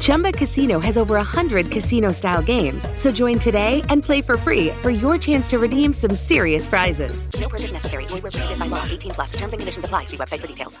Chumba Casino has over 100 casino style games. So join today and play for free for your chance to redeem some serious prizes. No purchase necessary. Void where prohibited by law. 18 plus. Terms and conditions apply. See website for details.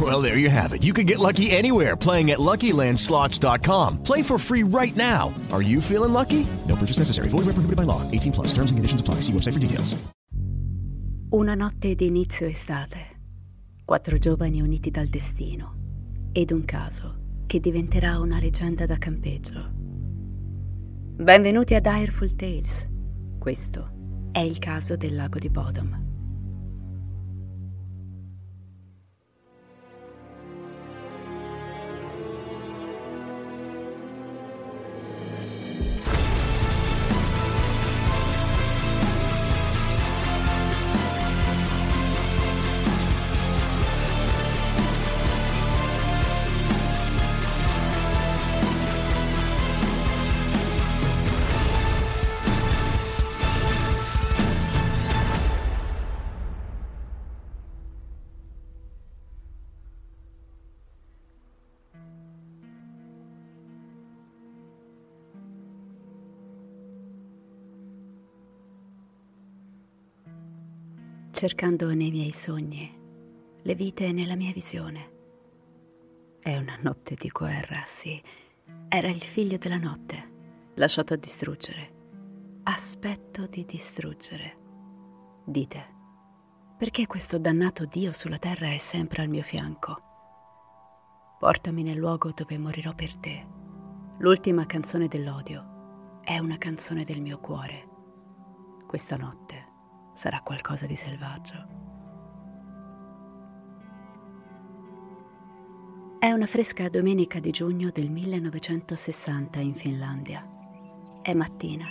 Well, there you have it. You can get lucky anywhere playing at LuckyLandSlots.com. Play for free right now. Are you feeling lucky? No purchase necessary. Void where prohibited by law. 18 plus. Terms and conditions apply. See website for details. Una notte di inizio estate. Quattro giovani uniti dal destino ed un caso che diventerà una leggenda da campeggio. Benvenuti a Direful Tales. Questo è il caso del lago di Bodom. Cercando nei miei sogni le vite nella mia visione. È una notte di guerra, sì. Era il figlio della notte, lasciato a distruggere. Aspetto di distruggere. Dite, perché questo dannato Dio sulla terra è sempre al mio fianco? Portami nel luogo dove morirò per te. L'ultima canzone dell'odio è una canzone del mio cuore. Questa notte sarà qualcosa di selvaggio. È una fresca domenica di giugno del 1960 in Finlandia. È mattina.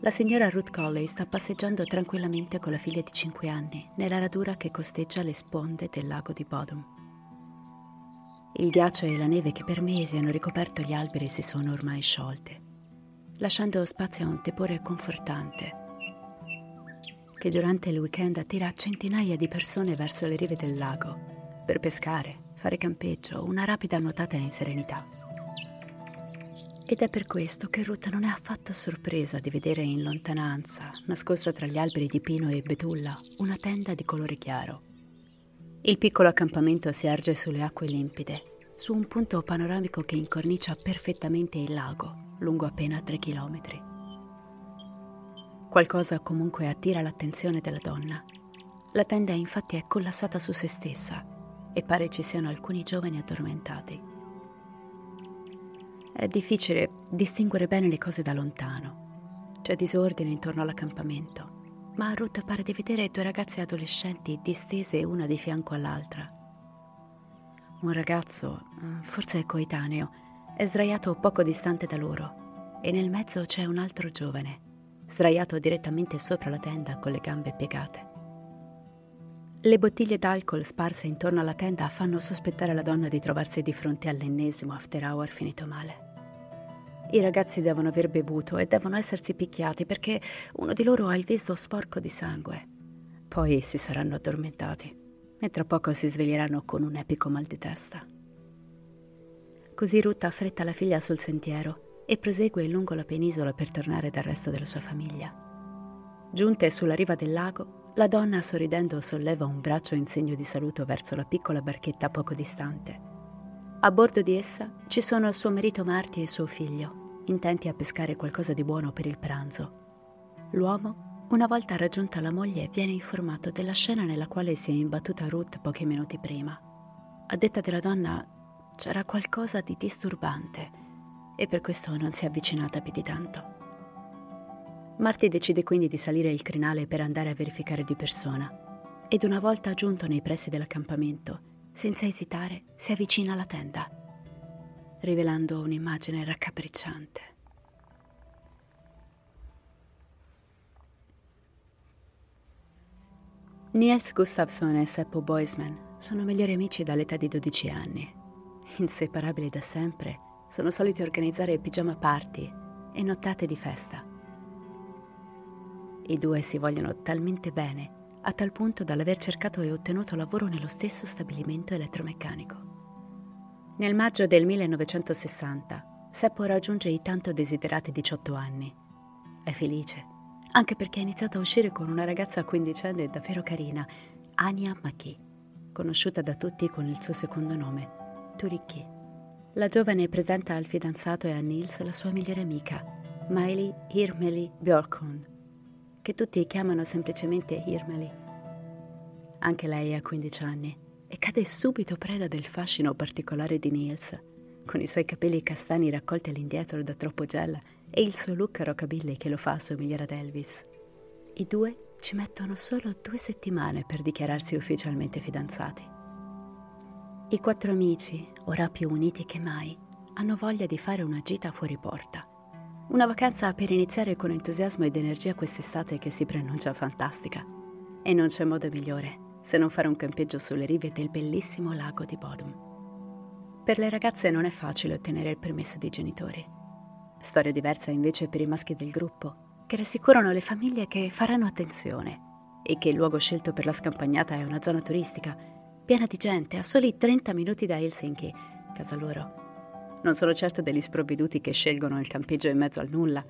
La signora Ruth Colley sta passeggiando tranquillamente con la figlia di 5 anni nella radura che costeggia le sponde del lago di Bodom. Il ghiaccio e la neve che per mesi hanno ricoperto gli alberi si sono ormai sciolte, lasciando spazio a un tepore confortante che durante il weekend attira centinaia di persone verso le rive del lago per pescare, fare campeggio, una rapida nuotata in serenità. Ed è per questo che Ruth non è affatto sorpresa di vedere in lontananza, nascosta tra gli alberi di pino e betulla, una tenda di colore chiaro. Il piccolo accampamento si erge sulle acque limpide, su un punto panoramico che incornicia perfettamente il lago, lungo appena tre chilometri. Qualcosa comunque attira l'attenzione della donna. La tenda infatti è collassata su se stessa e pare ci siano alcuni giovani addormentati. È difficile distinguere bene le cose da lontano. C'è disordine intorno all'accampamento, ma Ruth pare di vedere due ragazze adolescenti distese una di fianco all'altra. Un ragazzo, eh, forse coetaneo, è sdraiato poco distante da loro e nel mezzo c'è un altro giovane sdraiato direttamente sopra la tenda con le gambe piegate. Le bottiglie d'alcol sparse intorno alla tenda fanno sospettare la donna di trovarsi di fronte all'ennesimo after hour finito male. I ragazzi devono aver bevuto e devono essersi picchiati perché uno di loro ha il viso sporco di sangue. Poi si saranno addormentati e tra poco si sveglieranno con un epico mal di testa. Così Ruth affretta la figlia sul sentiero e prosegue lungo la penisola per tornare dal resto della sua famiglia. Giunte sulla riva del lago, la donna sorridendo solleva un braccio in segno di saluto verso la piccola barchetta poco distante. A bordo di essa ci sono suo marito Marty e suo figlio, intenti a pescare qualcosa di buono per il pranzo. L'uomo, una volta raggiunta la moglie, viene informato della scena nella quale si è imbattuta Ruth pochi minuti prima. A detta della donna c'era qualcosa di disturbante e per questo non si è avvicinata più di tanto. Marty decide quindi di salire il crinale per andare a verificare di persona ed una volta giunto nei pressi dell'accampamento, senza esitare, si avvicina alla tenda, rivelando un'immagine raccapricciante. Niels Gustafsson e Seppo Boisman sono migliori amici dall'età di 12 anni. Inseparabili da sempre, sono soliti organizzare pigiama party e nottate di festa. I due si vogliono talmente bene, a tal punto dall'aver cercato e ottenuto lavoro nello stesso stabilimento elettromeccanico. Nel maggio del 1960, Seppo raggiunge i tanto desiderati 18 anni. È felice, anche perché ha iniziato a uscire con una ragazza quindicenne davvero carina, Anya Maki, conosciuta da tutti con il suo secondo nome, Turiki. La giovane presenta al fidanzato e a Nils la sua migliore amica, Miley Hirmeli Björkholm, che tutti chiamano semplicemente Hirmeli. Anche lei ha 15 anni e cade subito preda del fascino particolare di Niels, con i suoi capelli castani raccolti all'indietro da troppo gel e il suo look rockabilly che lo fa assomigliare ad Elvis. I due ci mettono solo due settimane per dichiararsi ufficialmente fidanzati. I quattro amici, ora più uniti che mai, hanno voglia di fare una gita fuori porta una vacanza per iniziare con entusiasmo ed energia quest'estate che si preannuncia fantastica. E non c'è modo migliore se non fare un campeggio sulle rive del bellissimo lago di Bodum. Per le ragazze non è facile ottenere il permesso dei genitori. Storia diversa invece per i maschi del gruppo, che rassicurano le famiglie che faranno attenzione e che il luogo scelto per la scampagnata è una zona turistica, piena di gente, a soli 30 minuti da Helsinki, casa loro. Non sono certo degli sprovveduti che scelgono il campeggio in mezzo al nulla.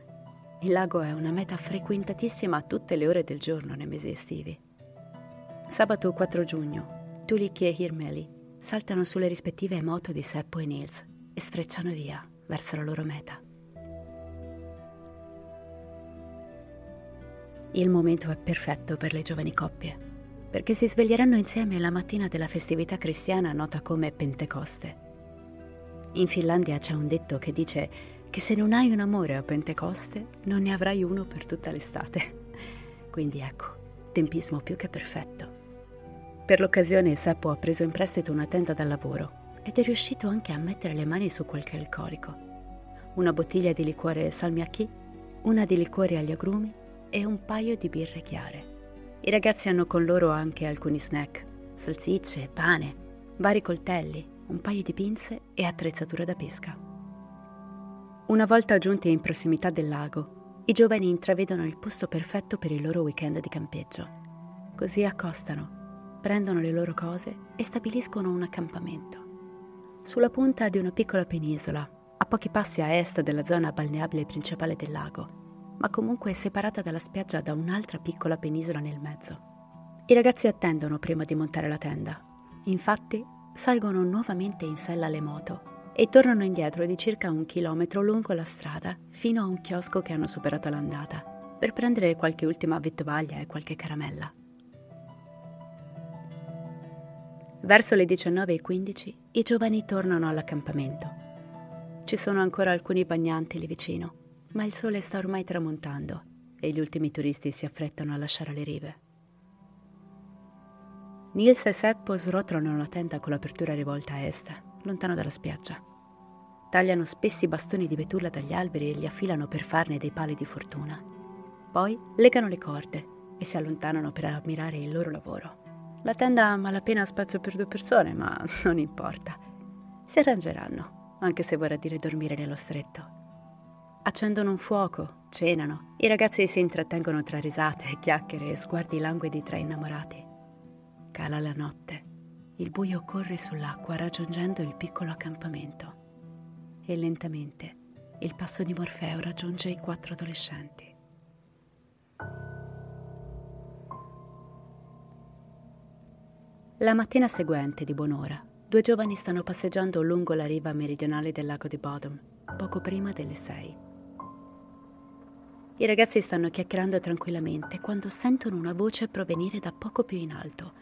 Il lago è una meta frequentatissima a tutte le ore del giorno nei mesi estivi. Sabato 4 giugno, Tuliki e Hirmeli saltano sulle rispettive moto di Seppo e Nils e sfrecciano via verso la loro meta. Il momento è perfetto per le giovani coppie, perché si sveglieranno insieme la mattina della festività cristiana nota come Pentecoste in Finlandia c'è un detto che dice che se non hai un amore a Pentecoste non ne avrai uno per tutta l'estate. Quindi ecco, tempismo più che perfetto. Per l'occasione Seppo ha preso in prestito una tenda da lavoro ed è riuscito anche a mettere le mani su qualche alcolico. Una bottiglia di liquore salmiacchi, una di liquore agli agrumi e un paio di birre chiare. I ragazzi hanno con loro anche alcuni snack, salsicce, pane, vari coltelli, un paio di pinze e attrezzatura da pesca. Una volta giunti in prossimità del lago, i giovani intravedono il posto perfetto per il loro weekend di campeggio. Così accostano, prendono le loro cose e stabiliscono un accampamento. Sulla punta di una piccola penisola, a pochi passi a est della zona balneabile principale del lago, ma comunque separata dalla spiaggia da un'altra piccola penisola nel mezzo. I ragazzi attendono prima di montare la tenda. Infatti, salgono nuovamente in sella alle moto e tornano indietro di circa un chilometro lungo la strada fino a un chiosco che hanno superato l'andata per prendere qualche ultima vettovaglia e qualche caramella. Verso le 19.15 i giovani tornano all'accampamento. Ci sono ancora alcuni bagnanti lì vicino, ma il sole sta ormai tramontando e gli ultimi turisti si affrettano a lasciare le rive. Nils e Seppo srotolano la tenda con l'apertura rivolta a est, lontano dalla spiaggia. Tagliano spessi bastoni di betulla dagli alberi e li affilano per farne dei pali di fortuna. Poi legano le corde e si allontanano per ammirare il loro lavoro. La tenda ha malapena spazio per due persone, ma non importa. Si arrangeranno, anche se vorrà dire dormire nello stretto. Accendono un fuoco, cenano. I ragazzi si intrattengono tra risate, chiacchiere e sguardi languidi tra innamorati. Cala la notte. Il buio corre sull'acqua raggiungendo il piccolo accampamento. E lentamente il passo di Morfeo raggiunge i quattro adolescenti. La mattina seguente, di buon'ora, due giovani stanno passeggiando lungo la riva meridionale del lago di Bodom, poco prima delle sei. I ragazzi stanno chiacchierando tranquillamente quando sentono una voce provenire da poco più in alto,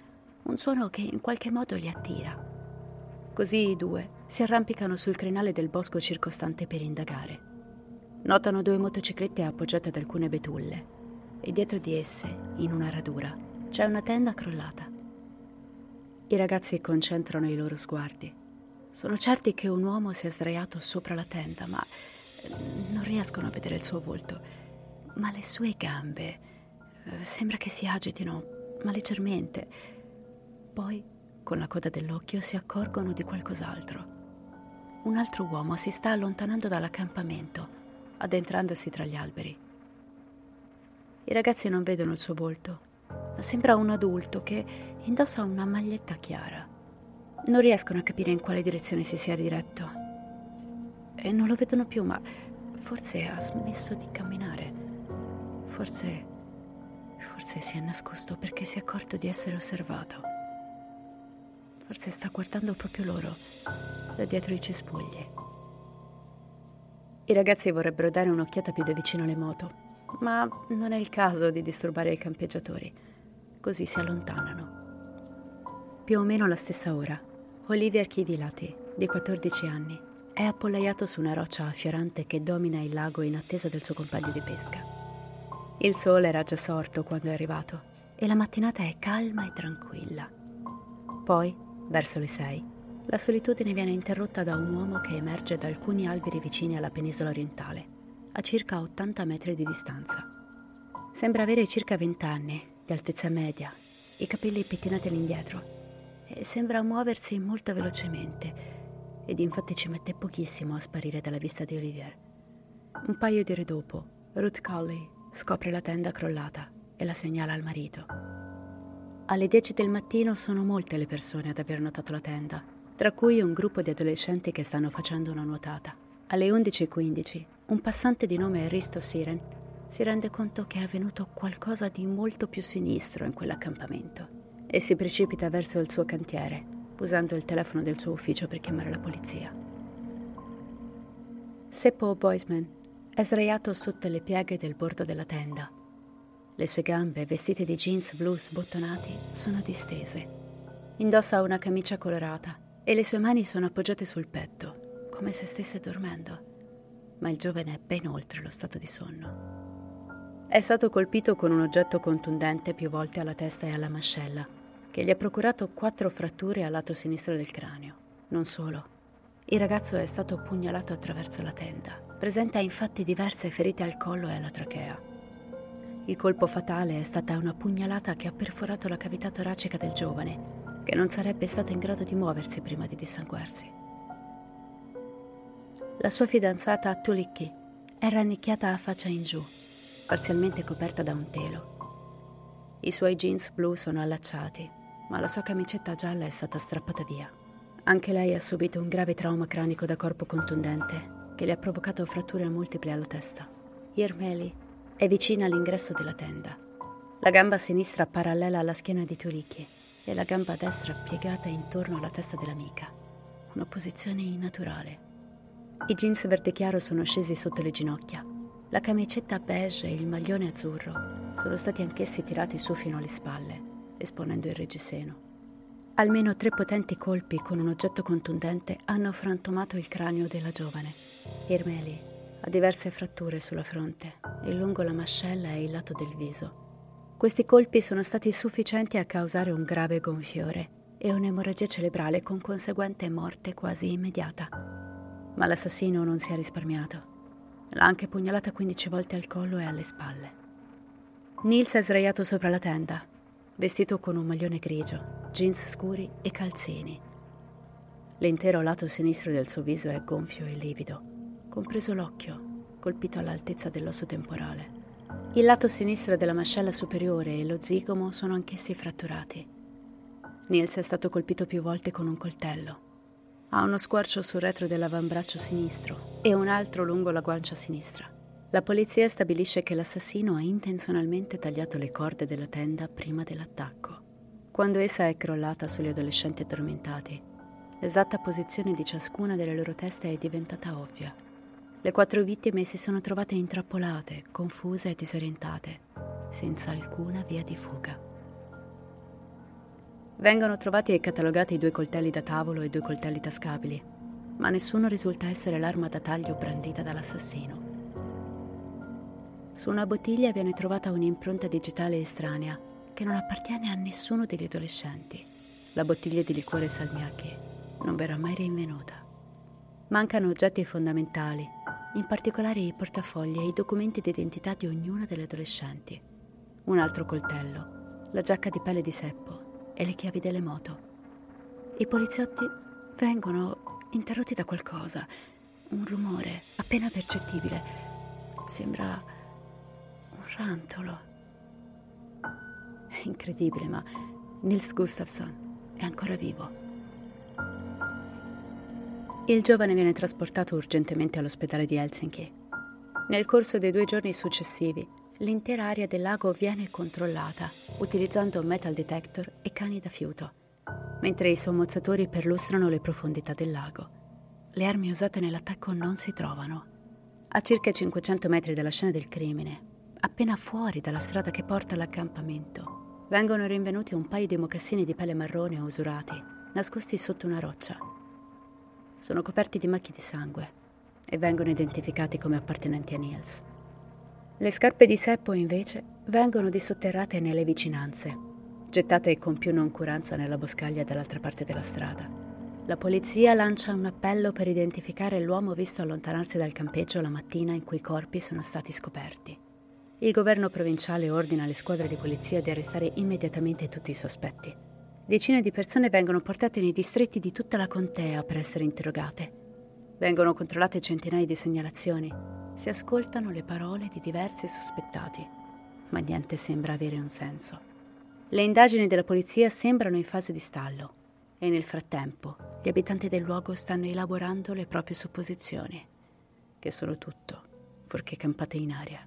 un suono che in qualche modo li attira. Così i due si arrampicano sul crinale del bosco circostante per indagare. Notano due motociclette appoggiate ad alcune betulle e dietro di esse, in una radura, c'è una tenda crollata. I ragazzi concentrano i loro sguardi. Sono certi che un uomo sia sdraiato sopra la tenda, ma non riescono a vedere il suo volto. Ma le sue gambe eh, sembra che si agitino, ma leggermente. Poi, con la coda dell'occhio, si accorgono di qualcos'altro. Un altro uomo si sta allontanando dall'accampamento, addentrandosi tra gli alberi. I ragazzi non vedono il suo volto, ma sembra un adulto che indossa una maglietta chiara. Non riescono a capire in quale direzione si sia diretto. E non lo vedono più, ma forse ha smesso di camminare. Forse. forse si è nascosto perché si è accorto di essere osservato. Forse sta guardando proprio loro, da dietro i cespugli. I ragazzi vorrebbero dare un'occhiata più da vicino alle moto, ma non è il caso di disturbare i campeggiatori. Così si allontanano. Più o meno alla stessa ora, Olivier Chivilati, di 14 anni, è appollaiato su una roccia affiorante che domina il lago in attesa del suo compagno di pesca. Il sole era già sorto quando è arrivato e la mattinata è calma e tranquilla. Poi, verso le sei, la solitudine viene interrotta da un uomo che emerge da alcuni alberi vicini alla penisola orientale, a circa 80 metri di distanza. Sembra avere circa 20 anni, di altezza media, i capelli pettinati all'indietro e sembra muoversi molto velocemente ed infatti ci mette pochissimo a sparire dalla vista di Olivier. Un paio di ore dopo, Ruth Colley scopre la tenda crollata e la segnala al marito. Alle 10 del mattino sono molte le persone ad aver notato la tenda, tra cui un gruppo di adolescenti che stanno facendo una nuotata. Alle 11.15, un passante di nome Risto Siren si rende conto che è avvenuto qualcosa di molto più sinistro in quell'accampamento e si precipita verso il suo cantiere, usando il telefono del suo ufficio per chiamare la polizia. Seppo Boisman è sdraiato sotto le pieghe del bordo della tenda. Le sue gambe, vestite di jeans blu sbottonati, sono distese. Indossa una camicia colorata e le sue mani sono appoggiate sul petto, come se stesse dormendo. Ma il giovane è ben oltre lo stato di sonno. È stato colpito con un oggetto contundente più volte alla testa e alla mascella che gli ha procurato quattro fratture al lato sinistro del cranio. Non solo. Il ragazzo è stato pugnalato attraverso la tenda. Presenta infatti diverse ferite al collo e alla trachea. Il colpo fatale è stata una pugnalata che ha perforato la cavità toracica del giovane, che non sarebbe stato in grado di muoversi prima di dissanguarsi. La sua fidanzata Tulikki è rannicchiata a faccia in giù, parzialmente coperta da un telo. I suoi jeans blu sono allacciati ma la sua camicetta gialla è stata strappata via. Anche lei ha subito un grave trauma cranico da corpo contundente che le ha provocato fratture multiple alla testa. Irmeli è vicina all'ingresso della tenda. La gamba sinistra parallela alla schiena di Turiki e la gamba destra piegata intorno alla testa dell'amica. Una posizione innaturale. I jeans verde chiaro sono scesi sotto le ginocchia. La camicetta beige e il maglione azzurro sono stati anch'essi tirati su fino alle spalle esponendo il reggiseno. Almeno tre potenti colpi con un oggetto contundente hanno frantumato il cranio della giovane. Irmeli ha diverse fratture sulla fronte e lungo la mascella e il lato del viso. Questi colpi sono stati sufficienti a causare un grave gonfiore e un'emorragia cerebrale con conseguente morte quasi immediata. Ma l'assassino non si è risparmiato. L'ha anche pugnalata 15 volte al collo e alle spalle. Nils è sdraiato sopra la tenda, vestito con un maglione grigio, jeans scuri e calzini. L'intero lato sinistro del suo viso è gonfio e livido, compreso l'occhio, colpito all'altezza dell'osso temporale. Il lato sinistro della mascella superiore e lo zigomo sono anch'essi fratturati. Nils è stato colpito più volte con un coltello. Ha uno squarcio sul retro dell'avambraccio sinistro e un altro lungo la guancia sinistra. La polizia stabilisce che l'assassino ha intenzionalmente tagliato le corde della tenda prima dell'attacco. Quando essa è crollata sugli adolescenti addormentati, l'esatta posizione di ciascuna delle loro teste è diventata ovvia. Le quattro vittime si sono trovate intrappolate, confuse e disorientate, senza alcuna via di fuga. Vengono trovati e catalogati due coltelli da tavolo e due coltelli tascabili, ma nessuno risulta essere l'arma da taglio brandita dall'assassino. Su una bottiglia viene trovata un'impronta digitale estranea che non appartiene a nessuno degli adolescenti. La bottiglia di liquore salmiakki non verrà mai rinvenuta. Mancano oggetti fondamentali, in particolare i portafogli e i documenti di identità di ognuna delle adolescenti. Un altro coltello, la giacca di pelle di Seppo e le chiavi delle moto. I poliziotti vengono interrotti da qualcosa, un rumore appena percettibile. Sembra rantolo. È incredibile, ma Nils Gustafsson è ancora vivo. Il giovane viene trasportato urgentemente all'ospedale di Helsinki. Nel corso dei due giorni successivi, l'intera area del lago viene controllata utilizzando metal detector e cani da fiuto, mentre i sommozzatori perlustrano le profondità del lago. Le armi usate nell'attacco non si trovano. A circa 500 metri dalla scena del crimine, appena fuori dalla strada che porta all'accampamento, vengono rinvenuti un paio di mocassini di pelle marrone usurati, nascosti sotto una roccia. Sono coperti di macchie di sangue e vengono identificati come appartenenti a Niels. Le scarpe di Seppo, invece, vengono dissotterrate nelle vicinanze, gettate con più noncuranza nella boscaglia dall'altra parte della strada. La polizia lancia un appello per identificare l'uomo visto allontanarsi dal campeggio la mattina in cui i corpi sono stati scoperti. Il governo provinciale ordina alle squadre di polizia di arrestare immediatamente tutti i sospetti. Decine di persone vengono portate nei distretti di tutta la contea per essere interrogate. Vengono controllate centinaia di segnalazioni. Si ascoltano le parole di diversi sospettati, ma niente sembra avere un senso. Le indagini della polizia sembrano in fase di stallo e nel frattempo gli abitanti del luogo stanno elaborando le proprie supposizioni, che sono tutto fuorché campate in aria.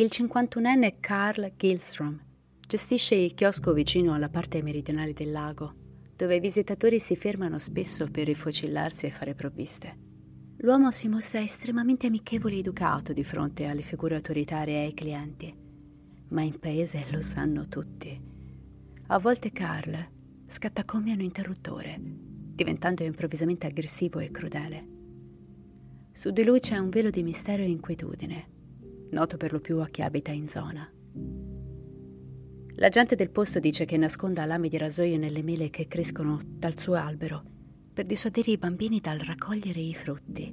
Il 51enne Carl Gilstrom gestisce il chiosco vicino alla parte meridionale del lago, dove i visitatori si fermano spesso per rifocillarsi e fare provviste. L'uomo si mostra estremamente amichevole e educato di fronte alle figure autoritarie e ai clienti, ma in paese lo sanno tutti. A volte Carl scatta come un interruttore, diventando improvvisamente aggressivo e crudele. Su di lui c'è un velo di mistero e inquietudine noto per lo più a chi abita in zona. La gente del posto dice che nasconda lame di rasoio nelle mele che crescono dal suo albero per dissuadere i bambini dal raccogliere i frutti.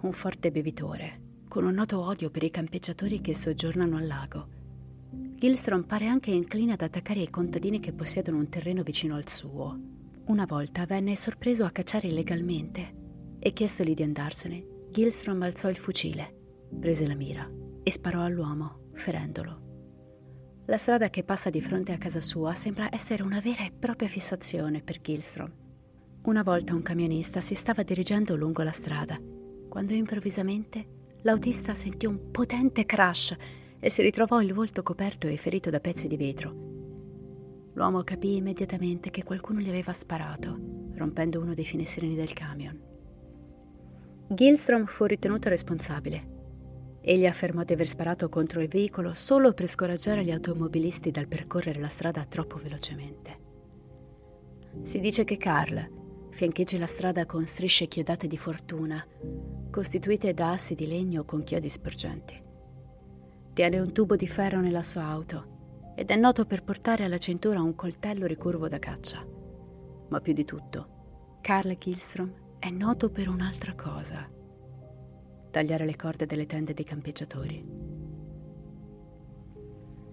Un forte bevitore, con un noto odio per i campeggiatori che soggiornano al lago. Gilstrom pare anche incline ad attaccare i contadini che possiedono un terreno vicino al suo. Una volta venne sorpreso a cacciare illegalmente e chiestogli di andarsene, Gilstrom alzò il fucile prese la mira e sparò all'uomo, ferendolo. La strada che passa di fronte a casa sua sembra essere una vera e propria fissazione per Gilstrom. Una volta un camionista si stava dirigendo lungo la strada, quando improvvisamente l'autista sentì un potente crash e si ritrovò il volto coperto e ferito da pezzi di vetro. L'uomo capì immediatamente che qualcuno gli aveva sparato, rompendo uno dei finestrini del camion. Gilstrom fu ritenuto responsabile Egli affermò di aver sparato contro il veicolo solo per scoraggiare gli automobilisti dal percorrere la strada troppo velocemente. Si dice che Carl fiancheggi la strada con strisce chiodate di fortuna, costituite da assi di legno con chiodi sporgenti. Tiene un tubo di ferro nella sua auto ed è noto per portare alla cintura un coltello ricurvo da caccia. Ma più di tutto, Carl Kilstrom è noto per un'altra cosa tagliare le corde delle tende dei campeggiatori.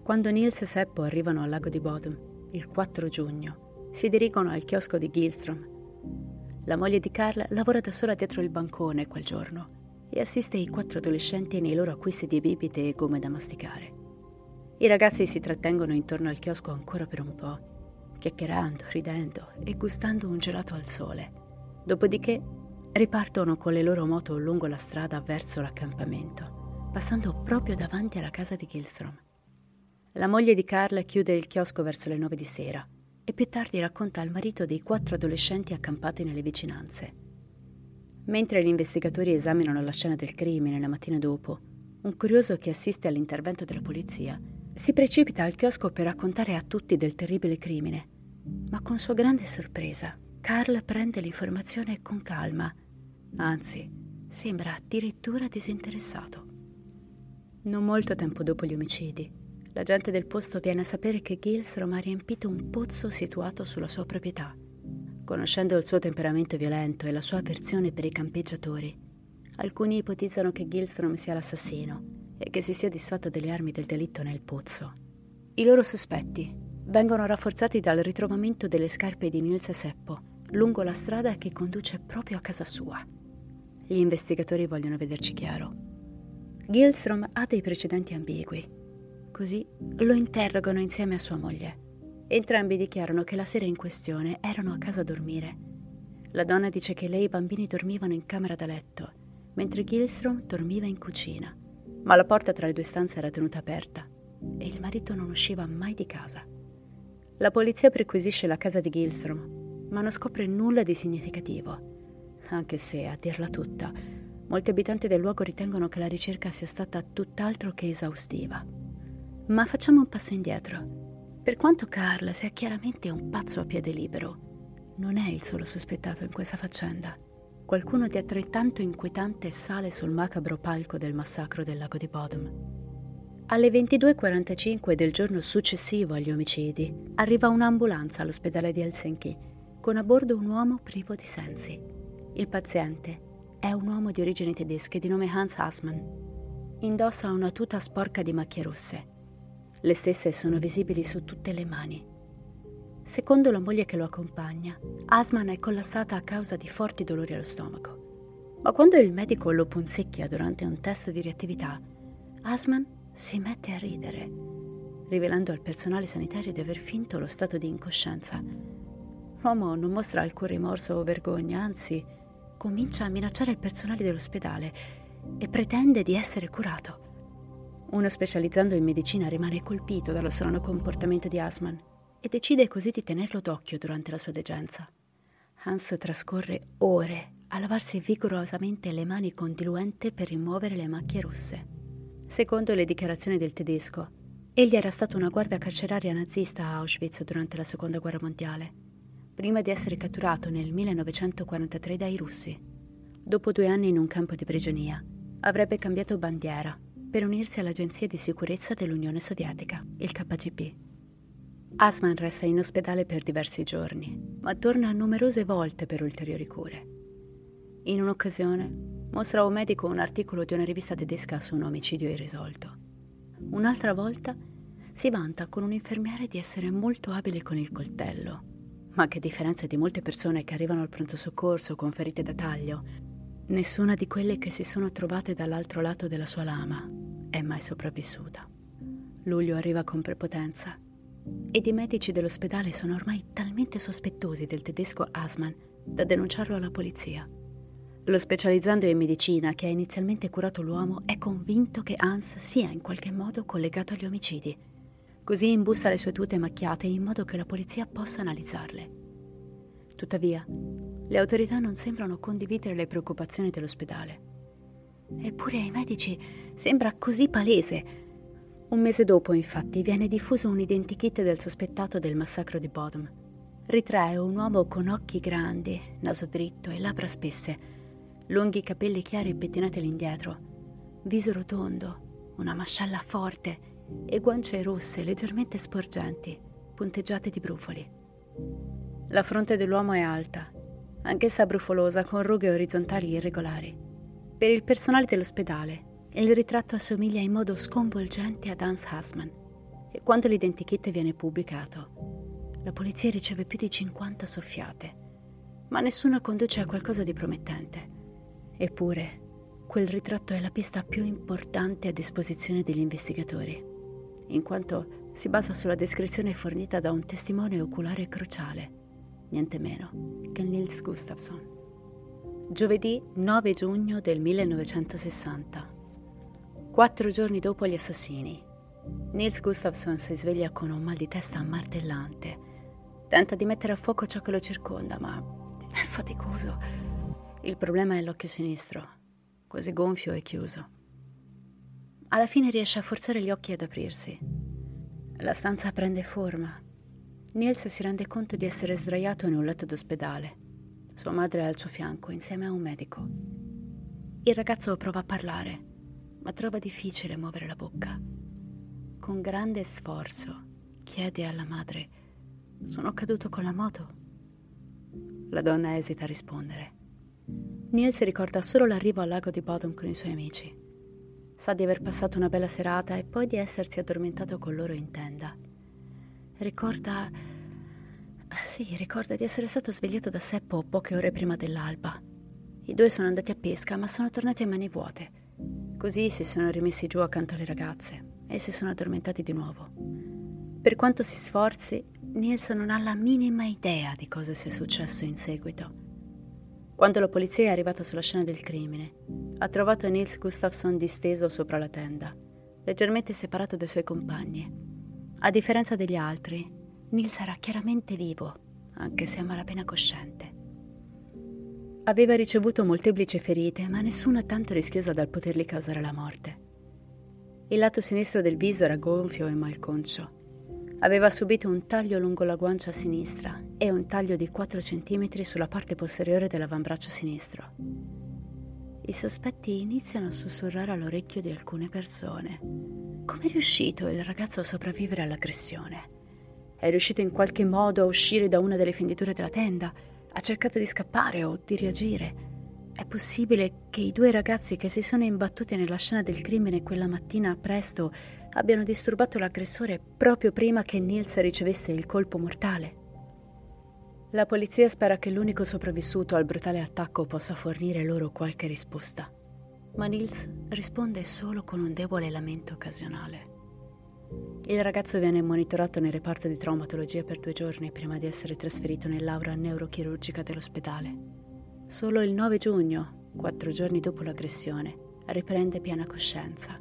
Quando Nils e Seppo arrivano al lago di Bodom, il 4 giugno, si dirigono al chiosco di Gilstrom. La moglie di Carl lavora da sola dietro il bancone quel giorno e assiste i quattro adolescenti nei loro acquisti di bibite e gomme da masticare. I ragazzi si trattengono intorno al chiosco ancora per un po', chiacchierando, ridendo e gustando un gelato al sole. Dopodiché ripartono con le loro moto lungo la strada verso l'accampamento, passando proprio davanti alla casa di Gilstrom. La moglie di Carl chiude il chiosco verso le nove di sera e più tardi racconta al marito dei quattro adolescenti accampati nelle vicinanze. Mentre gli investigatori esaminano la scena del crimine la mattina dopo, un curioso che assiste all'intervento della polizia si precipita al chiosco per raccontare a tutti del terribile crimine. Ma con sua grande sorpresa, Carl prende l'informazione con calma, anzi, sembra addirittura disinteressato. Non molto tempo dopo gli omicidi, la gente del posto viene a sapere che Gilstrom ha riempito un pozzo situato sulla sua proprietà Conoscendo il suo temperamento violento e la sua avversione per i campeggiatori, alcuni ipotizzano che Gilstrom sia l'assassino e che si sia disfatto delle armi del delitto nel pozzo. I loro sospetti vengono rafforzati dal ritrovamento delle scarpe di Nils Seppo lungo la strada che conduce proprio a casa sua. Gli investigatori vogliono vederci chiaro. Gilstrom ha dei precedenti ambigui, così lo interrogano insieme a sua moglie. Entrambi dichiarano che la sera in questione erano a casa a dormire. La donna dice che lei e i bambini dormivano in camera da letto, mentre Gilstrom dormiva in cucina. Ma la porta tra le due stanze era tenuta aperta e il marito non usciva mai di casa. La polizia perquisisce la casa di Gilstrom, ma non scopre nulla di significativo. Anche se, a dirla tutta, molti abitanti del luogo ritengono che la ricerca sia stata tutt'altro che esaustiva. Ma facciamo un passo indietro per quanto Carl sia chiaramente un pazzo a piede libero, non è il solo sospettato in questa faccenda. Qualcuno di altrettanto inquietante sale sul macabro palco del massacro del lago di Bodom. Alle 22.45 del giorno successivo agli omicidi arriva un'ambulanza all'ospedale di Helsinki con a bordo un uomo privo di sensi. Il paziente è un uomo di origini tedesche di nome Hans Hassmann. Indossa una tuta sporca di macchie rosse le stesse sono visibili su tutte le mani. Secondo la moglie che lo accompagna, Asman è collassata a causa di forti dolori allo stomaco. Ma quando il medico lo punzecchia durante un test di reattività, Asman si mette a ridere, rivelando al personale sanitario di aver finto lo stato di incoscienza. L'uomo non mostra alcun rimorso o vergogna, anzi, comincia a minacciare il personale dell'ospedale e pretende di essere curato. Uno specializzando in medicina rimane colpito dallo strano comportamento di Asman e decide così di tenerlo d'occhio durante la sua degenza. Hans trascorre ore a lavarsi vigorosamente le mani con diluente per rimuovere le macchie rosse. Secondo le dichiarazioni del tedesco, egli era stato una guardia carceraria nazista a Auschwitz durante la Seconda Guerra Mondiale, prima di essere catturato nel 1943 dai russi. Dopo due anni in un campo di prigionia, avrebbe cambiato bandiera per unirsi all'Agenzia di sicurezza dell'Unione Sovietica, il KGB. Asman resta in ospedale per diversi giorni, ma torna numerose volte per ulteriori cure. In un'occasione mostra a un medico un articolo di una rivista tedesca su un omicidio irrisolto. Un'altra volta si vanta con un infermiere di essere molto abile con il coltello, ma che a differenza di molte persone che arrivano al pronto soccorso con ferite da taglio, nessuna di quelle che si sono trovate dall'altro lato della sua lama è mai sopravvissuta. Luglio arriva con prepotenza ed i medici dell'ospedale sono ormai talmente sospettosi del tedesco Asman da denunciarlo alla polizia. Lo specializzando in medicina che ha inizialmente curato l'uomo è convinto che Hans sia in qualche modo collegato agli omicidi. Così imbusta le sue tute macchiate in modo che la polizia possa analizzarle. Tuttavia, le autorità non sembrano condividere le preoccupazioni dell'ospedale. Eppure ai medici sembra così palese. Un mese dopo, infatti, viene diffuso un identikit del sospettato del massacro di Bodom. Ritrae un uomo con occhi grandi, naso dritto e labbra spesse, lunghi capelli chiari e pettinati all'indietro, viso rotondo, una mascella forte e guance rosse leggermente sporgenti, punteggiate di brufoli. La fronte dell'uomo è alta, anch'essa brufolosa con rughe orizzontali irregolari. Per il personale dell'ospedale, il ritratto assomiglia in modo sconvolgente ad Hans Hassmann e quando l'identikit viene pubblicato, la polizia riceve più di 50 soffiate, ma nessuna conduce a qualcosa di promettente. Eppure, quel ritratto è la pista più importante a disposizione degli investigatori, in quanto si basa sulla descrizione fornita da un testimone oculare cruciale, niente meno che Nils Gustafsson. Giovedì 9 giugno del 1960. Quattro giorni dopo gli assassini, Nils Gustafsson si sveglia con un mal di testa martellante. Tenta di mettere a fuoco ciò che lo circonda, ma è faticoso. Il problema è l'occhio sinistro, quasi gonfio e chiuso. Alla fine riesce a forzare gli occhi ad aprirsi. La stanza prende forma. Nils si rende conto di essere sdraiato in un letto d'ospedale. Sua madre è al suo fianco insieme a un medico. Il ragazzo prova a parlare, ma trova difficile muovere la bocca. Con grande sforzo chiede alla madre: Sono caduto con la moto? La donna esita a rispondere. Niels ricorda solo l'arrivo al lago di Bodom con i suoi amici. Sa di aver passato una bella serata e poi di essersi addormentato con loro in tenda. Ricorda Ah, sì, ricorda di essere stato svegliato da Seppo poche ore prima dell'alba. I due sono andati a pesca, ma sono tornati a mani vuote. Così si sono rimessi giù accanto alle ragazze e si sono addormentati di nuovo. Per quanto si sforzi, Nils non ha la minima idea di cosa sia successo in seguito. Quando la polizia è arrivata sulla scena del crimine, ha trovato Nils Gustafsson disteso sopra la tenda, leggermente separato dai suoi compagni. A differenza degli altri, Nils era chiaramente vivo, anche se a malapena cosciente. Aveva ricevuto molteplici ferite, ma nessuna tanto rischiosa dal potergli causare la morte. Il lato sinistro del viso era gonfio e malconcio. Aveva subito un taglio lungo la guancia sinistra e un taglio di 4 cm sulla parte posteriore dell'avambraccio sinistro. I sospetti iniziano a sussurrare all'orecchio di alcune persone. Come è riuscito il ragazzo a sopravvivere all'aggressione? È riuscito in qualche modo a uscire da una delle fenditure della tenda? Ha cercato di scappare o di reagire? È possibile che i due ragazzi che si sono imbattuti nella scena del crimine quella mattina presto abbiano disturbato l'aggressore proprio prima che Nils ricevesse il colpo mortale? La polizia spera che l'unico sopravvissuto al brutale attacco possa fornire loro qualche risposta, ma Nils risponde solo con un debole lamento occasionale. Il ragazzo viene monitorato nel reparto di traumatologia per due giorni prima di essere trasferito nell'aura neurochirurgica dell'ospedale. Solo il 9 giugno, quattro giorni dopo l'aggressione, riprende piena coscienza.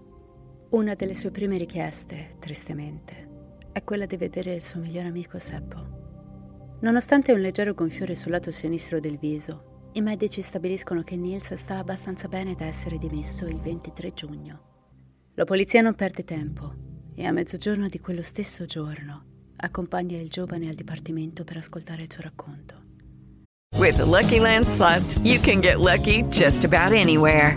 Una delle sue prime richieste, tristemente, è quella di vedere il suo migliore amico Seppo. Nonostante un leggero gonfiore sul lato sinistro del viso, i medici stabiliscono che Niels sta abbastanza bene da essere dimesso il 23 giugno. La polizia non perde tempo e a mezzogiorno di quello stesso giorno accompagna il giovane al dipartimento per ascoltare il suo racconto. With the Lucky Land slots, you can get lucky just about anywhere.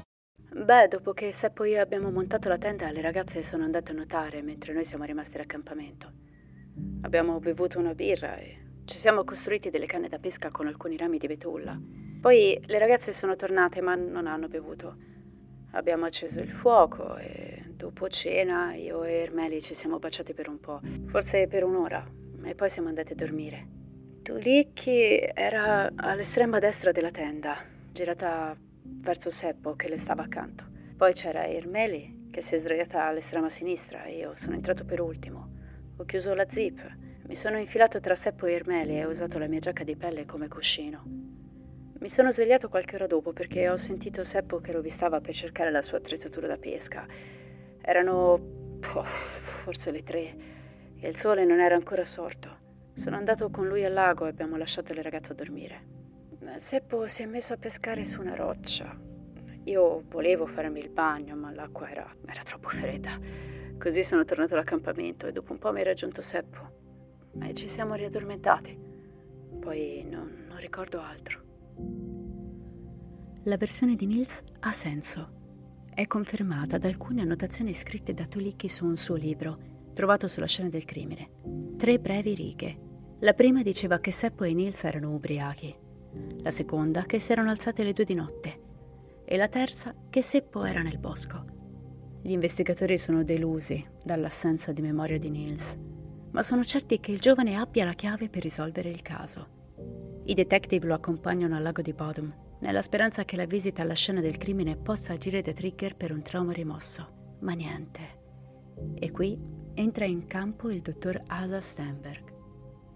Beh, dopo che Seppo e io abbiamo montato la tenda, le ragazze sono andate a nuotare mentre noi siamo rimasti all'accampamento. Abbiamo bevuto una birra e ci siamo costruiti delle canne da pesca con alcuni rami di betulla. Poi le ragazze sono tornate ma non hanno bevuto. Abbiamo acceso il fuoco e dopo cena io e Ermeli ci siamo baciati per un po', forse per un'ora, e poi siamo andati a dormire. Tulicchi era all'estrema destra della tenda, girata verso Seppo che le stava accanto. Poi c'era Ermeli che si è sdraiata all'estrema sinistra e io sono entrato per ultimo. Ho chiuso la zip, mi sono infilato tra Seppo e Ermeli e ho usato la mia giacca di pelle come cuscino. Mi sono svegliato qualche ora dopo perché ho sentito Seppo che rovistava per cercare la sua attrezzatura da pesca. Erano oh, forse le tre e il sole non era ancora sorto. Sono andato con lui al lago e abbiamo lasciato le ragazze a dormire. Seppo si è messo a pescare su una roccia. Io volevo farmi il bagno, ma l'acqua era, era troppo fredda. Così sono tornato all'accampamento e dopo un po' mi ha raggiunto Seppo. E ci siamo riaddormentati. Poi non, non ricordo altro. La versione di Nils ha senso. è confermata da alcune annotazioni scritte da Tolicchi su un suo libro, trovato sulla scena del crimine. Tre brevi righe. La prima diceva che Seppo e Nils erano ubriachi, la seconda che si erano alzate alle due di notte e la terza che Seppo era nel bosco. Gli investigatori sono delusi dall'assenza di memoria di Nils, ma sono certi che il giovane abbia la chiave per risolvere il caso. I detective lo accompagnano al lago di Bodom, nella speranza che la visita alla scena del crimine possa agire da trigger per un trauma rimosso, ma niente. E qui entra in campo il dottor Asa Stenberg,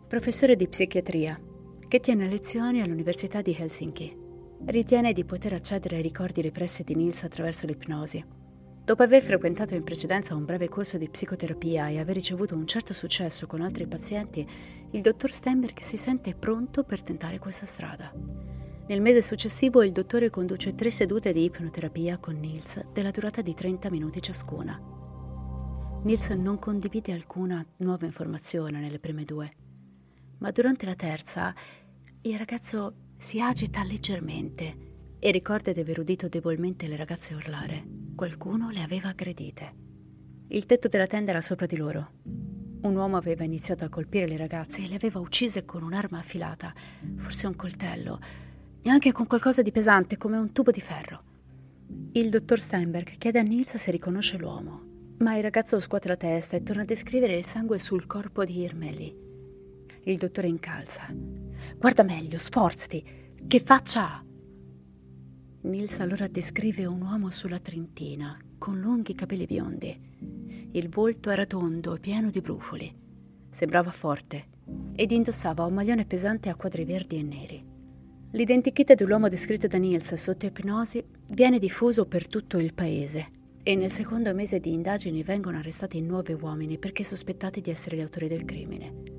professore di psichiatria, che tiene lezioni all'Università di Helsinki. Ritiene di poter accedere ai ricordi repressi di Nils attraverso l'ipnosi Dopo aver frequentato in precedenza un breve corso di psicoterapia e aver ricevuto un certo successo con altri pazienti, il dottor Stenberg si sente pronto per tentare questa strada. Nel mese successivo il dottore conduce tre sedute di ipnoterapia con Nils della durata di 30 minuti ciascuna. Nils non condivide alcuna nuova informazione nelle prime due, ma durante la terza il ragazzo si agita leggermente e ricorda di aver udito debolmente le ragazze urlare. Qualcuno le aveva aggredite. Il tetto della tenda era sopra di loro. Un uomo aveva iniziato a colpire le ragazze e le aveva uccise con un'arma affilata, forse un coltello, e anche con qualcosa di pesante come un tubo di ferro. Il dottor Steinberg chiede a Nils se riconosce l'uomo, ma il ragazzo scuote la testa e torna a descrivere il sangue sul corpo di Irmeli. Il dottore incalza. Guarda meglio, sforzati. Che faccia ha? Nils allora descrive un uomo sulla trentina, con lunghi capelli biondi. Il volto era tondo e pieno di brufoli. Sembrava forte ed indossava un maglione pesante a quadri verdi e neri. L'identikit dell'uomo descritto da Nils sotto ipnosi viene diffuso per tutto il paese e nel secondo mese di indagini vengono arrestati nove uomini perché sospettati di essere gli autori del crimine.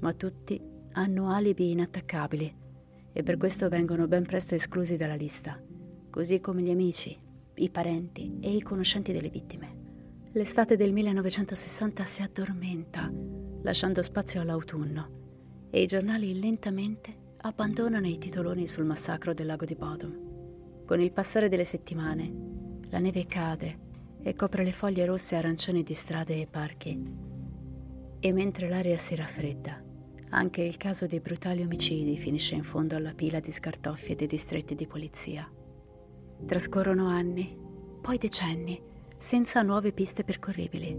Ma tutti hanno alibi inattaccabili e per questo vengono ben presto esclusi dalla lista, così come gli amici, i parenti e i conoscenti delle vittime. L'estate del 1960 si addormenta, lasciando spazio all'autunno, e i giornali lentamente abbandonano i titoloni sul massacro del lago di Bodom. Con il passare delle settimane, la neve cade e copre le foglie rosse e arancioni di strade e parchi. E mentre l'aria si raffredda, anche il caso dei brutali omicidi finisce in fondo alla pila di scartoffie dei distretti di polizia. Trascorrono anni, poi decenni, senza nuove piste percorribili.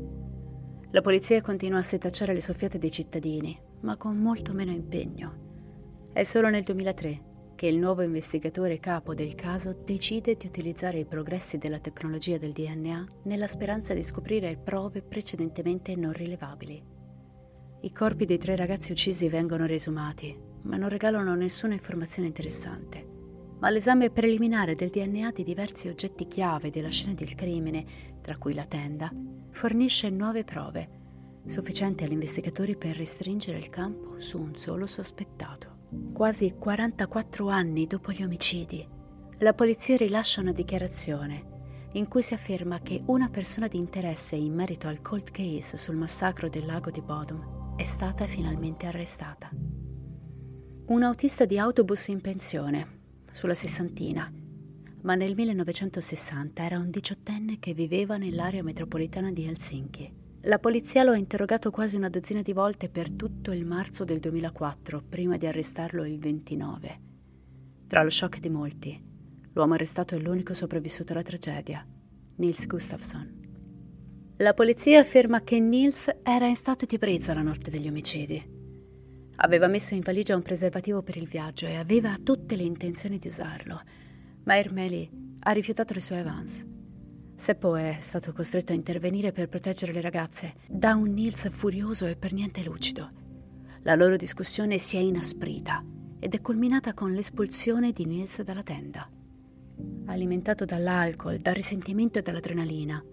La polizia continua a setacciare le soffiate dei cittadini, ma con molto meno impegno. È solo nel 2003 che il nuovo investigatore capo del caso decide di utilizzare i progressi della tecnologia del DNA nella speranza di scoprire prove precedentemente non rilevabili. I corpi dei tre ragazzi uccisi vengono resumati, ma non regalano nessuna informazione interessante. Ma l'esame preliminare del DNA di diversi oggetti chiave della scena del crimine, tra cui la tenda, fornisce nuove prove, sufficienti agli investigatori per restringere il campo su un solo sospettato. Quasi 44 anni dopo gli omicidi, la polizia rilascia una dichiarazione in cui si afferma che una persona di interesse in merito al cold case sul massacro del lago di Bodom è stata finalmente arrestata. Un autista di autobus in pensione, sulla sessantina, ma nel 1960 era un diciottenne che viveva nell'area metropolitana di Helsinki. La polizia lo ha interrogato quasi una dozzina di volte per tutto il marzo del 2004, prima di arrestarlo il 29. Tra lo shock di molti, l'uomo arrestato è l'unico sopravvissuto alla tragedia, Nils Gustafsson. La polizia afferma che Nils era in stato di ebbrezza la notte degli omicidi. Aveva messo in valigia un preservativo per il viaggio e aveva tutte le intenzioni di usarlo, ma Ermeli ha rifiutato le sue avance. Seppo è stato costretto a intervenire per proteggere le ragazze da un Nils furioso e per niente lucido. La loro discussione si è inasprita ed è culminata con l'espulsione di Nils dalla tenda. Alimentato dall'alcol, dal risentimento e dall'adrenalina,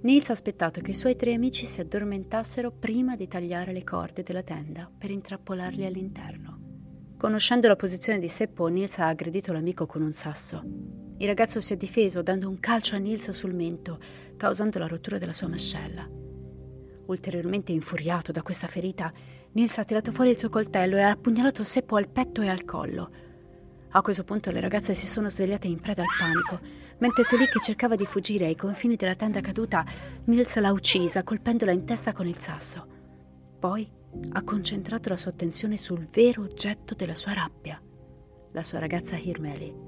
Nils ha aspettato che i suoi tre amici si addormentassero prima di tagliare le corde della tenda per intrappolarli all'interno. Conoscendo la posizione di Seppo, Nils ha aggredito l'amico con un sasso. Il ragazzo si è difeso dando un calcio a Nils sul mento, causando la rottura della sua mascella. Ulteriormente infuriato da questa ferita, Nils ha tirato fuori il suo coltello e ha appugnalato Seppo al petto e al collo. A questo punto le ragazze si sono svegliate in preda al panico, Mentre Tolik cercava di fuggire ai confini della tenda caduta, Nils l'ha uccisa colpendola in testa con il sasso. Poi ha concentrato la sua attenzione sul vero oggetto della sua rabbia, la sua ragazza Hirmeli.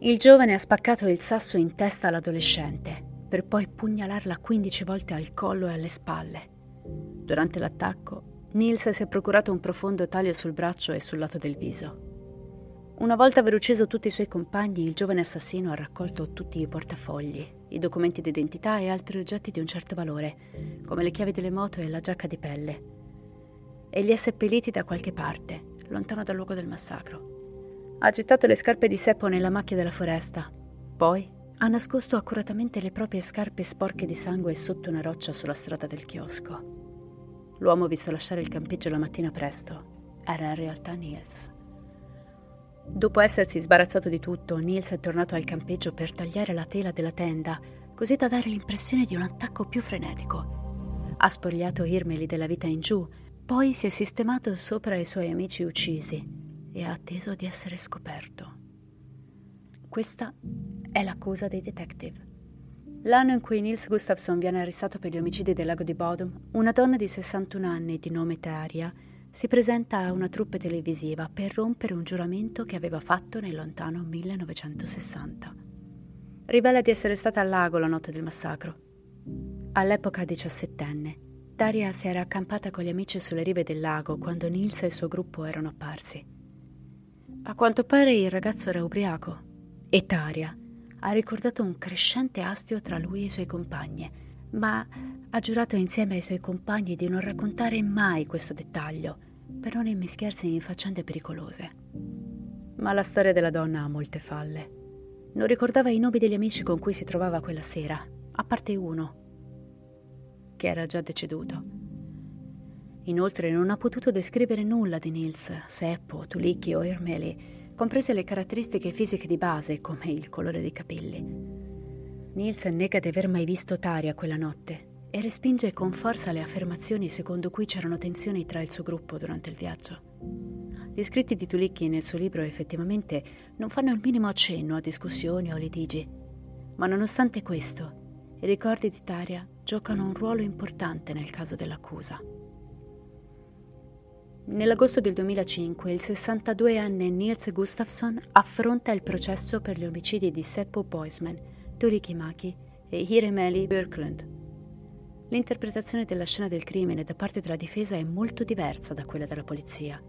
Il giovane ha spaccato il sasso in testa all'adolescente, per poi pugnalarla 15 volte al collo e alle spalle. Durante l'attacco, Nils si è procurato un profondo taglio sul braccio e sul lato del viso. Una volta aver ucciso tutti i suoi compagni, il giovane assassino ha raccolto tutti i portafogli, i documenti d'identità e altri oggetti di un certo valore, come le chiavi delle moto e la giacca di pelle, e li ha seppelliti da qualche parte, lontano dal luogo del massacro. Ha gettato le scarpe di Seppo nella macchia della foresta, poi ha nascosto accuratamente le proprie scarpe sporche di sangue sotto una roccia sulla strada del chiosco. L'uomo visto lasciare il campeggio la mattina presto era in realtà Niels. Dopo essersi sbarazzato di tutto, Nils è tornato al campeggio per tagliare la tela della tenda, così da dare l'impressione di un attacco più frenetico. Ha spogliato Irmeli della vita in giù, poi si è sistemato sopra i suoi amici uccisi e ha atteso di essere scoperto. Questa è l'accusa dei detective. L'anno in cui Nils Gustafsson viene arrestato per gli omicidi del lago di Bodom, una donna di 61 anni di nome Taria si presenta a una troupe televisiva per rompere un giuramento che aveva fatto nel lontano 1960. Rivela di essere stata al lago la notte del massacro. All'epoca diciassettenne, Daria si era accampata con gli amici sulle rive del lago quando Nils e il suo gruppo erano apparsi. A quanto pare il ragazzo era ubriaco e Taria ha ricordato un crescente astio tra lui e i suoi compagni, ma ha giurato insieme ai suoi compagni di non raccontare mai questo dettaglio per non immischiarsi in faccende pericolose. Ma la storia della donna ha molte falle. Non ricordava i nomi degli amici con cui si trovava quella sera, a parte uno, che era già deceduto. Inoltre non ha potuto descrivere nulla di Nils, Seppo, Tulicchi o Ermeli, comprese le caratteristiche fisiche di base come il colore dei capelli. Nils nega di aver mai visto Taria quella notte e respinge con forza le affermazioni secondo cui c'erano tensioni tra il suo gruppo durante il viaggio. Gli scritti di Tulicchi nel suo libro effettivamente non fanno il minimo accenno a discussioni o litigi, ma nonostante questo, i ricordi di Taria giocano un ruolo importante nel caso dell'accusa. Nell'agosto del 2005 il 62enne Niels Gustafsson affronta il processo per gli omicidi di Seppo Boisman, Tulikki Maki e Hiremeli Björklund L'interpretazione della scena del crimine da parte della difesa è molto diversa da quella della polizia.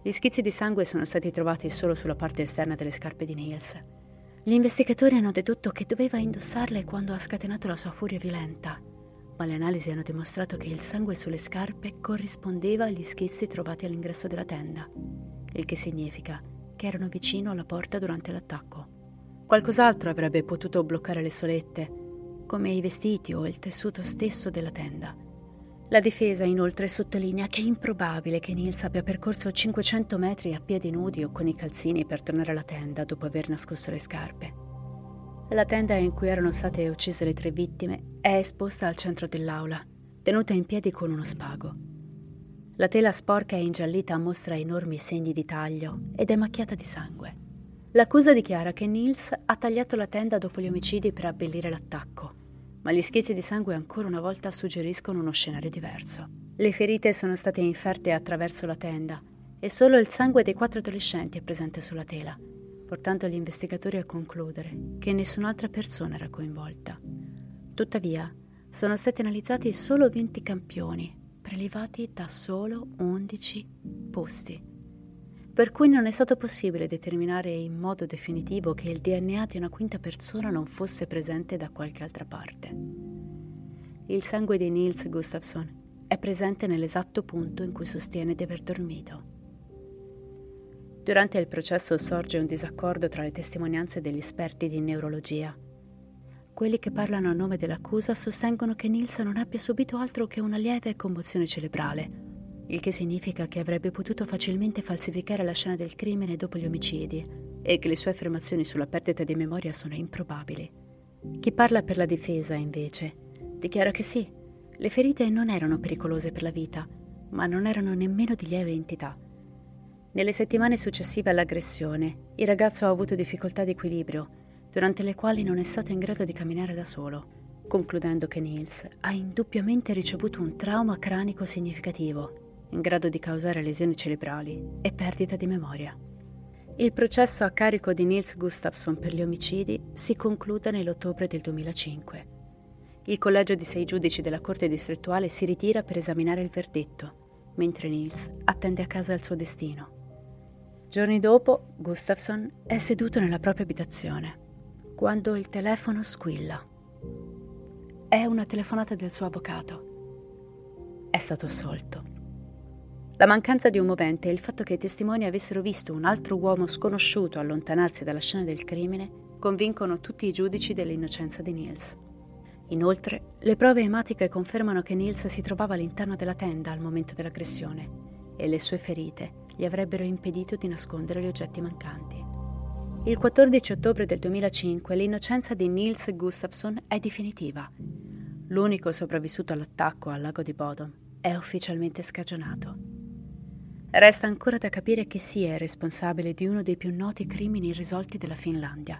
Gli schizzi di sangue sono stati trovati solo sulla parte esterna delle scarpe di Niels. Gli investigatori hanno dedotto che doveva indossarle quando ha scatenato la sua furia violenta, ma le analisi hanno dimostrato che il sangue sulle scarpe corrispondeva agli schizzi trovati all'ingresso della tenda, il che significa che erano vicino alla porta durante l'attacco. Qualcos'altro avrebbe potuto bloccare le solette, come i vestiti o il tessuto stesso della tenda. La difesa inoltre sottolinea che è improbabile che Nils abbia percorso 500 metri a piedi nudi o con i calzini per tornare alla tenda dopo aver nascosto le scarpe. La tenda in cui erano state uccise le tre vittime è esposta al centro dell'aula, tenuta in piedi con uno spago. La tela sporca e ingiallita mostra enormi segni di taglio ed è macchiata di sangue. L'accusa dichiara che Nils ha tagliato la tenda dopo gli omicidi per abbellire l'attacco ma gli schizzi di sangue ancora una volta suggeriscono uno scenario diverso. Le ferite sono state inferte attraverso la tenda e solo il sangue dei quattro adolescenti è presente sulla tela, portando gli investigatori a concludere che nessun'altra persona era coinvolta. Tuttavia, sono stati analizzati solo 20 campioni, prelevati da solo 11 posti per cui non è stato possibile determinare in modo definitivo che il DNA di una quinta persona non fosse presente da qualche altra parte. Il sangue di Niels Gustafsson è presente nell'esatto punto in cui sostiene di aver dormito. Durante il processo sorge un disaccordo tra le testimonianze degli esperti di neurologia. Quelli che parlano a nome dell'accusa sostengono che Nils non abbia subito altro che una lieve commozione cerebrale il che significa che avrebbe potuto facilmente falsificare la scena del crimine dopo gli omicidi e che le sue affermazioni sulla perdita di memoria sono improbabili. Chi parla per la difesa, invece, dichiara che sì, le ferite non erano pericolose per la vita, ma non erano nemmeno di lieve entità. Nelle settimane successive all'aggressione, il ragazzo ha avuto difficoltà di equilibrio durante le quali non è stato in grado di camminare da solo, concludendo che Niels ha indubbiamente ricevuto un trauma cranico significativo, in grado di causare lesioni cerebrali e perdita di memoria. Il processo a carico di Niels Gustafsson per gli omicidi si conclude nell'ottobre del 2005. Il collegio di sei giudici della Corte distrettuale si ritira per esaminare il verdetto, mentre Niels attende a casa il suo destino. Giorni dopo, Gustafsson è seduto nella propria abitazione, quando il telefono squilla. È una telefonata del suo avvocato. È stato assolto. La mancanza di un movente e il fatto che i testimoni avessero visto un altro uomo sconosciuto allontanarsi dalla scena del crimine convincono tutti i giudici dell'innocenza di Niels. Inoltre, le prove ematiche confermano che Niels si trovava all'interno della tenda al momento dell'aggressione e le sue ferite gli avrebbero impedito di nascondere gli oggetti mancanti. Il 14 ottobre del 2005 l'innocenza di Niels Gustafsson è definitiva. L'unico sopravvissuto all'attacco al lago di Bodom è ufficialmente scagionato. Resta ancora da capire chi sia il responsabile di uno dei più noti crimini irrisolti della Finlandia.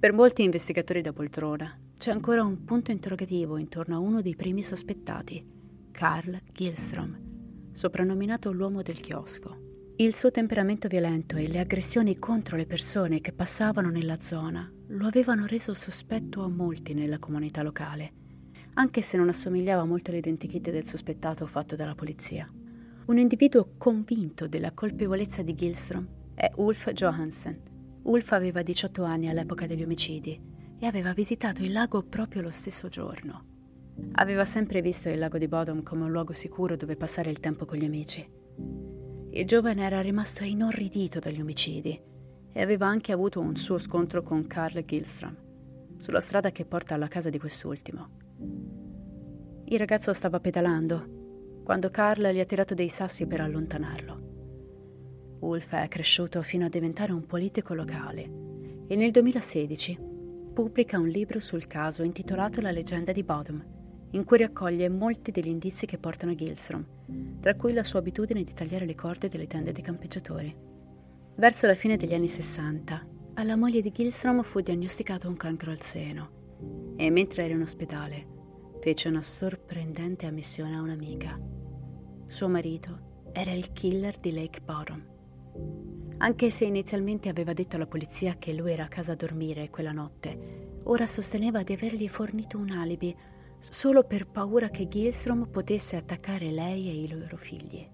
Per molti investigatori da poltrona c'è ancora un punto interrogativo intorno a uno dei primi sospettati, Carl Gilstrom, soprannominato l'uomo del chiosco. Il suo temperamento violento e le aggressioni contro le persone che passavano nella zona lo avevano reso sospetto a molti nella comunità locale, anche se non assomigliava molto all'identikit del sospettato fatto dalla polizia. Un individuo convinto della colpevolezza di Gilstrom è Ulf Johansen. Ulf aveva 18 anni all'epoca degli omicidi e aveva visitato il lago proprio lo stesso giorno. Aveva sempre visto il lago di Bodom come un luogo sicuro dove passare il tempo con gli amici. Il giovane era rimasto inorridito dagli omicidi e aveva anche avuto un suo scontro con Carl Gilstrom sulla strada che porta alla casa di quest'ultimo. Il ragazzo stava pedalando quando Carl gli ha tirato dei sassi per allontanarlo. Ulf è cresciuto fino a diventare un politico locale e nel 2016 pubblica un libro sul caso intitolato La leggenda di Bodom in cui raccoglie molti degli indizi che portano a Gilstrom, tra cui la sua abitudine di tagliare le corde delle tende dei campeggiatori. Verso la fine degli anni 60, alla moglie di Gilstrom fu diagnosticato un cancro al seno e mentre era in ospedale fece una sorprendente ammissione a un'amica. Suo marito era il killer di Lake Bottom. Anche se inizialmente aveva detto alla polizia che lui era a casa a dormire quella notte, ora sosteneva di avergli fornito un alibi solo per paura che Gilstrom potesse attaccare lei e i loro figli.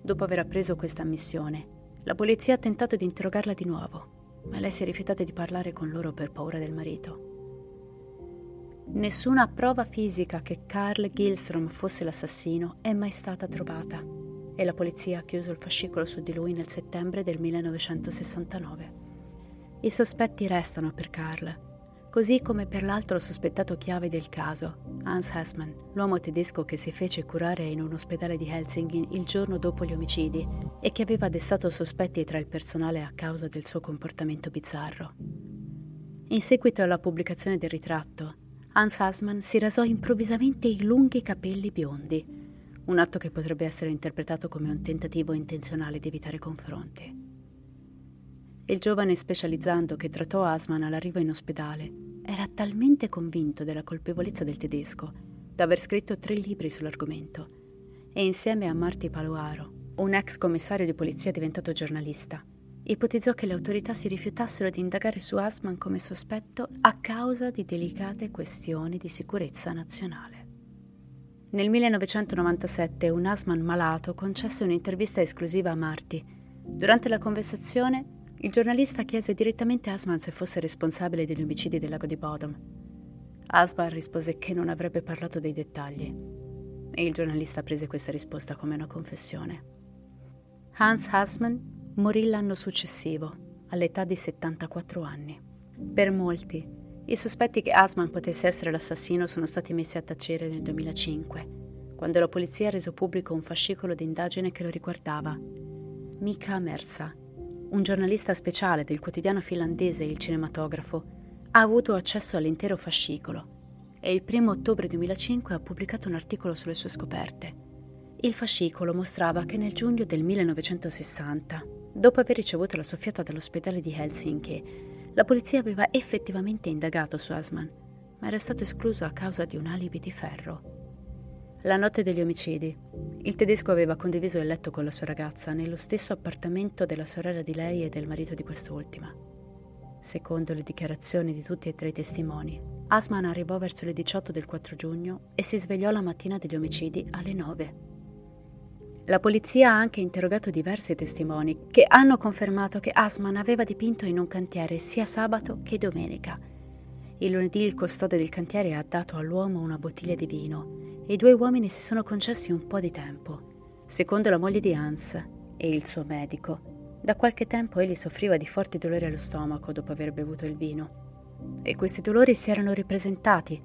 Dopo aver appreso questa missione, la polizia ha tentato di interrogarla di nuovo, ma lei si è rifiutata di parlare con loro per paura del marito. Nessuna prova fisica che Carl Gilstrom fosse l'assassino è mai stata trovata e la polizia ha chiuso il fascicolo su di lui nel settembre del 1969. I sospetti restano per Carl così come per l'altro sospettato chiave del caso, Hans Hessmann, l'uomo tedesco che si fece curare in un ospedale di Helsinki il giorno dopo gli omicidi e che aveva destato sospetti tra il personale a causa del suo comportamento bizzarro. In seguito alla pubblicazione del ritratto, Hans Hessmann si rasò improvvisamente i lunghi capelli biondi, un atto che potrebbe essere interpretato come un tentativo intenzionale di evitare confronti. Il giovane specializzando che trattò Asman all'arrivo in ospedale era talmente convinto della colpevolezza del tedesco da aver scritto tre libri sull'argomento e insieme a Marty Paloaro, un ex commissario di polizia diventato giornalista, ipotizzò che le autorità si rifiutassero di indagare su Asman come sospetto a causa di delicate questioni di sicurezza nazionale. Nel 1997 un Asman malato concesse un'intervista esclusiva a Marty. Durante la conversazione il giornalista chiese direttamente a Asman se fosse responsabile degli omicidi del lago di Bodom. Asman rispose che non avrebbe parlato dei dettagli e il giornalista prese questa risposta come una confessione. Hans Hasman morì l'anno successivo, all'età di 74 anni. Per molti, i sospetti che Asman potesse essere l'assassino sono stati messi a tacere nel 2005, quando la polizia ha reso pubblico un fascicolo d'indagine che lo riguardava. Mika Mersa, un giornalista speciale del quotidiano finlandese Il Cinematografo, ha avuto accesso all'intero fascicolo e il 1 ottobre 2005 ha pubblicato un articolo sulle sue scoperte. Il fascicolo mostrava che nel giugno del 1960, dopo aver ricevuto la soffiata dall'ospedale di Helsinki, La polizia aveva effettivamente indagato su Asman, ma era stato escluso a causa di un alibi di ferro. La notte degli omicidi, il tedesco aveva condiviso il letto con la sua ragazza nello stesso appartamento della sorella di lei e del marito di quest'ultima. Secondo le dichiarazioni di tutti e tre i testimoni, Asman arrivò verso le 18 del 4 giugno e si svegliò la mattina degli omicidi alle 9. La polizia ha anche interrogato diversi testimoni che hanno confermato che Asman aveva dipinto in un cantiere sia sabato che domenica. Il lunedì il custode del cantiere ha dato all'uomo una bottiglia di vino e i due uomini si sono concessi un po' di tempo. Secondo la moglie di Hans e il suo medico, da qualche tempo egli soffriva di forti dolori allo stomaco dopo aver bevuto il vino. E questi dolori si erano ripresentati.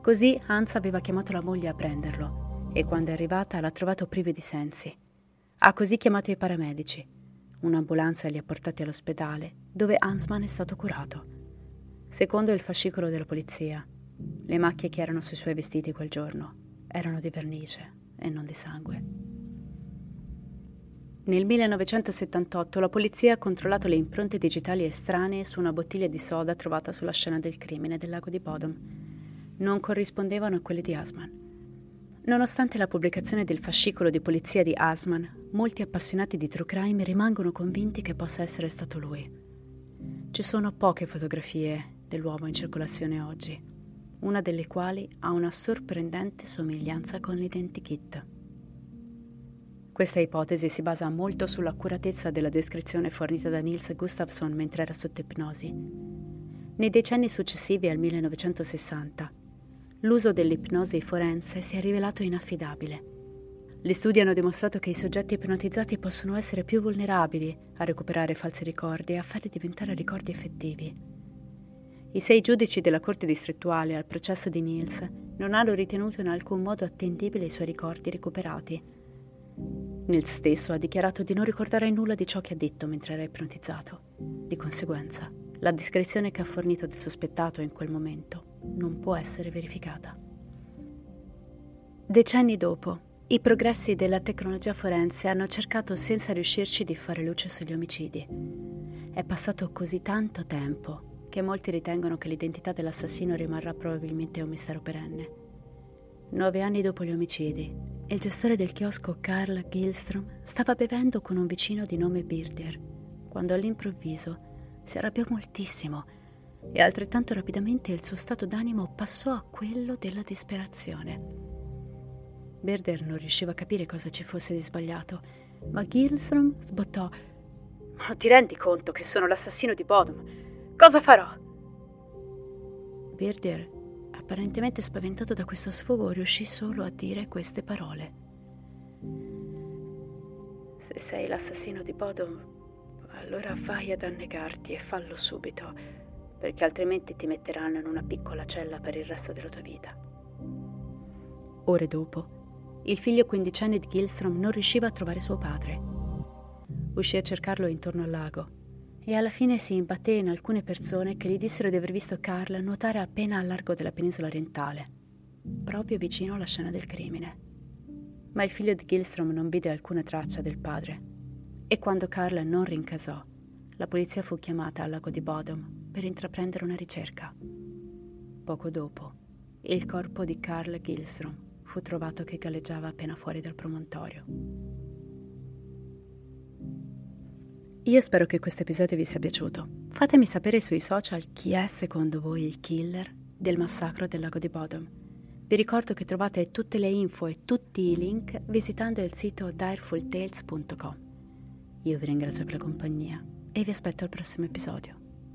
Così Hans aveva chiamato la moglie a prenderlo e quando è arrivata l'ha trovato privo di sensi. Ha così chiamato i paramedici. Un'ambulanza li ha portati all'ospedale, dove Hansman è stato curato. Secondo il fascicolo della polizia, le macchie che erano sui suoi vestiti quel giorno erano di vernice e non di sangue. Nel 1978 la polizia ha controllato le impronte digitali estranee su una bottiglia di soda trovata sulla scena del crimine del lago di Bodom. Non corrispondevano a quelle di Asman. Nonostante la pubblicazione del fascicolo di polizia di Asman, molti appassionati di true crime rimangono convinti che possa essere stato lui. Ci sono poche fotografie dell'uomo in circolazione oggi una delle quali ha una sorprendente somiglianza con l'identikit. Questa ipotesi si basa molto sull'accuratezza della descrizione fornita da Nils Gustafsson mentre era sotto ipnosi. Nei decenni successivi al 1960, l'uso dell'ipnosi forense si è rivelato inaffidabile. Gli studi hanno dimostrato che i soggetti ipnotizzati possono essere più vulnerabili a recuperare falsi ricordi e a farli diventare ricordi effettivi. I sei giudici della Corte distrettuale al processo di Niels non hanno ritenuto in alcun modo attendibile i suoi ricordi recuperati. Niels stesso ha dichiarato di non ricordare nulla di ciò che ha detto mentre era ipnotizzato. Di conseguenza, la descrizione che ha fornito del sospettato in quel momento non può essere verificata. Decenni dopo, i progressi della tecnologia forense hanno cercato senza riuscirci di fare luce sugli omicidi. È passato così tanto tempo che molti ritengono che l'identità dell'assassino rimarrà probabilmente un mistero perenne. Nove anni dopo gli omicidi, il gestore del chiosco Carl Gilstrom stava bevendo con un vicino di nome Birder, quando all'improvviso si arrabbiò moltissimo e altrettanto rapidamente il suo stato d'animo passò a quello della disperazione. Birder non riusciva a capire cosa ci fosse di sbagliato, ma Gilstrom sbottò: Ma non ti rendi conto che sono l'assassino di Bodom? Cosa farò? Birder, apparentemente spaventato da questo sfogo, riuscì solo a dire queste parole. Se sei l'assassino di Bodom, allora vai ad annegarti e fallo subito, perché altrimenti ti metteranno in una piccola cella per il resto della tua vita. Ore dopo, il figlio quindicenne di Gilstrom non riusciva a trovare suo padre. Uscì a cercarlo intorno al lago e alla fine si imbatté in alcune persone che gli dissero di aver visto Carl nuotare appena a largo della penisola orientale, proprio vicino alla scena del crimine. Ma il figlio di Gilstrom non vide alcuna traccia del padre e quando Carl non rincasò, la polizia fu chiamata al lago di Bodom per intraprendere una ricerca. Poco dopo, il corpo di Carl Gilstrom fu trovato che galleggiava appena fuori dal promontorio. Io spero che questo episodio vi sia piaciuto. Fatemi sapere sui social chi è secondo voi il killer del massacro del lago di Bodom. Vi ricordo che trovate tutte le info e tutti i link visitando il sito direfultales.com. Io vi ringrazio per la compagnia e vi aspetto al prossimo episodio.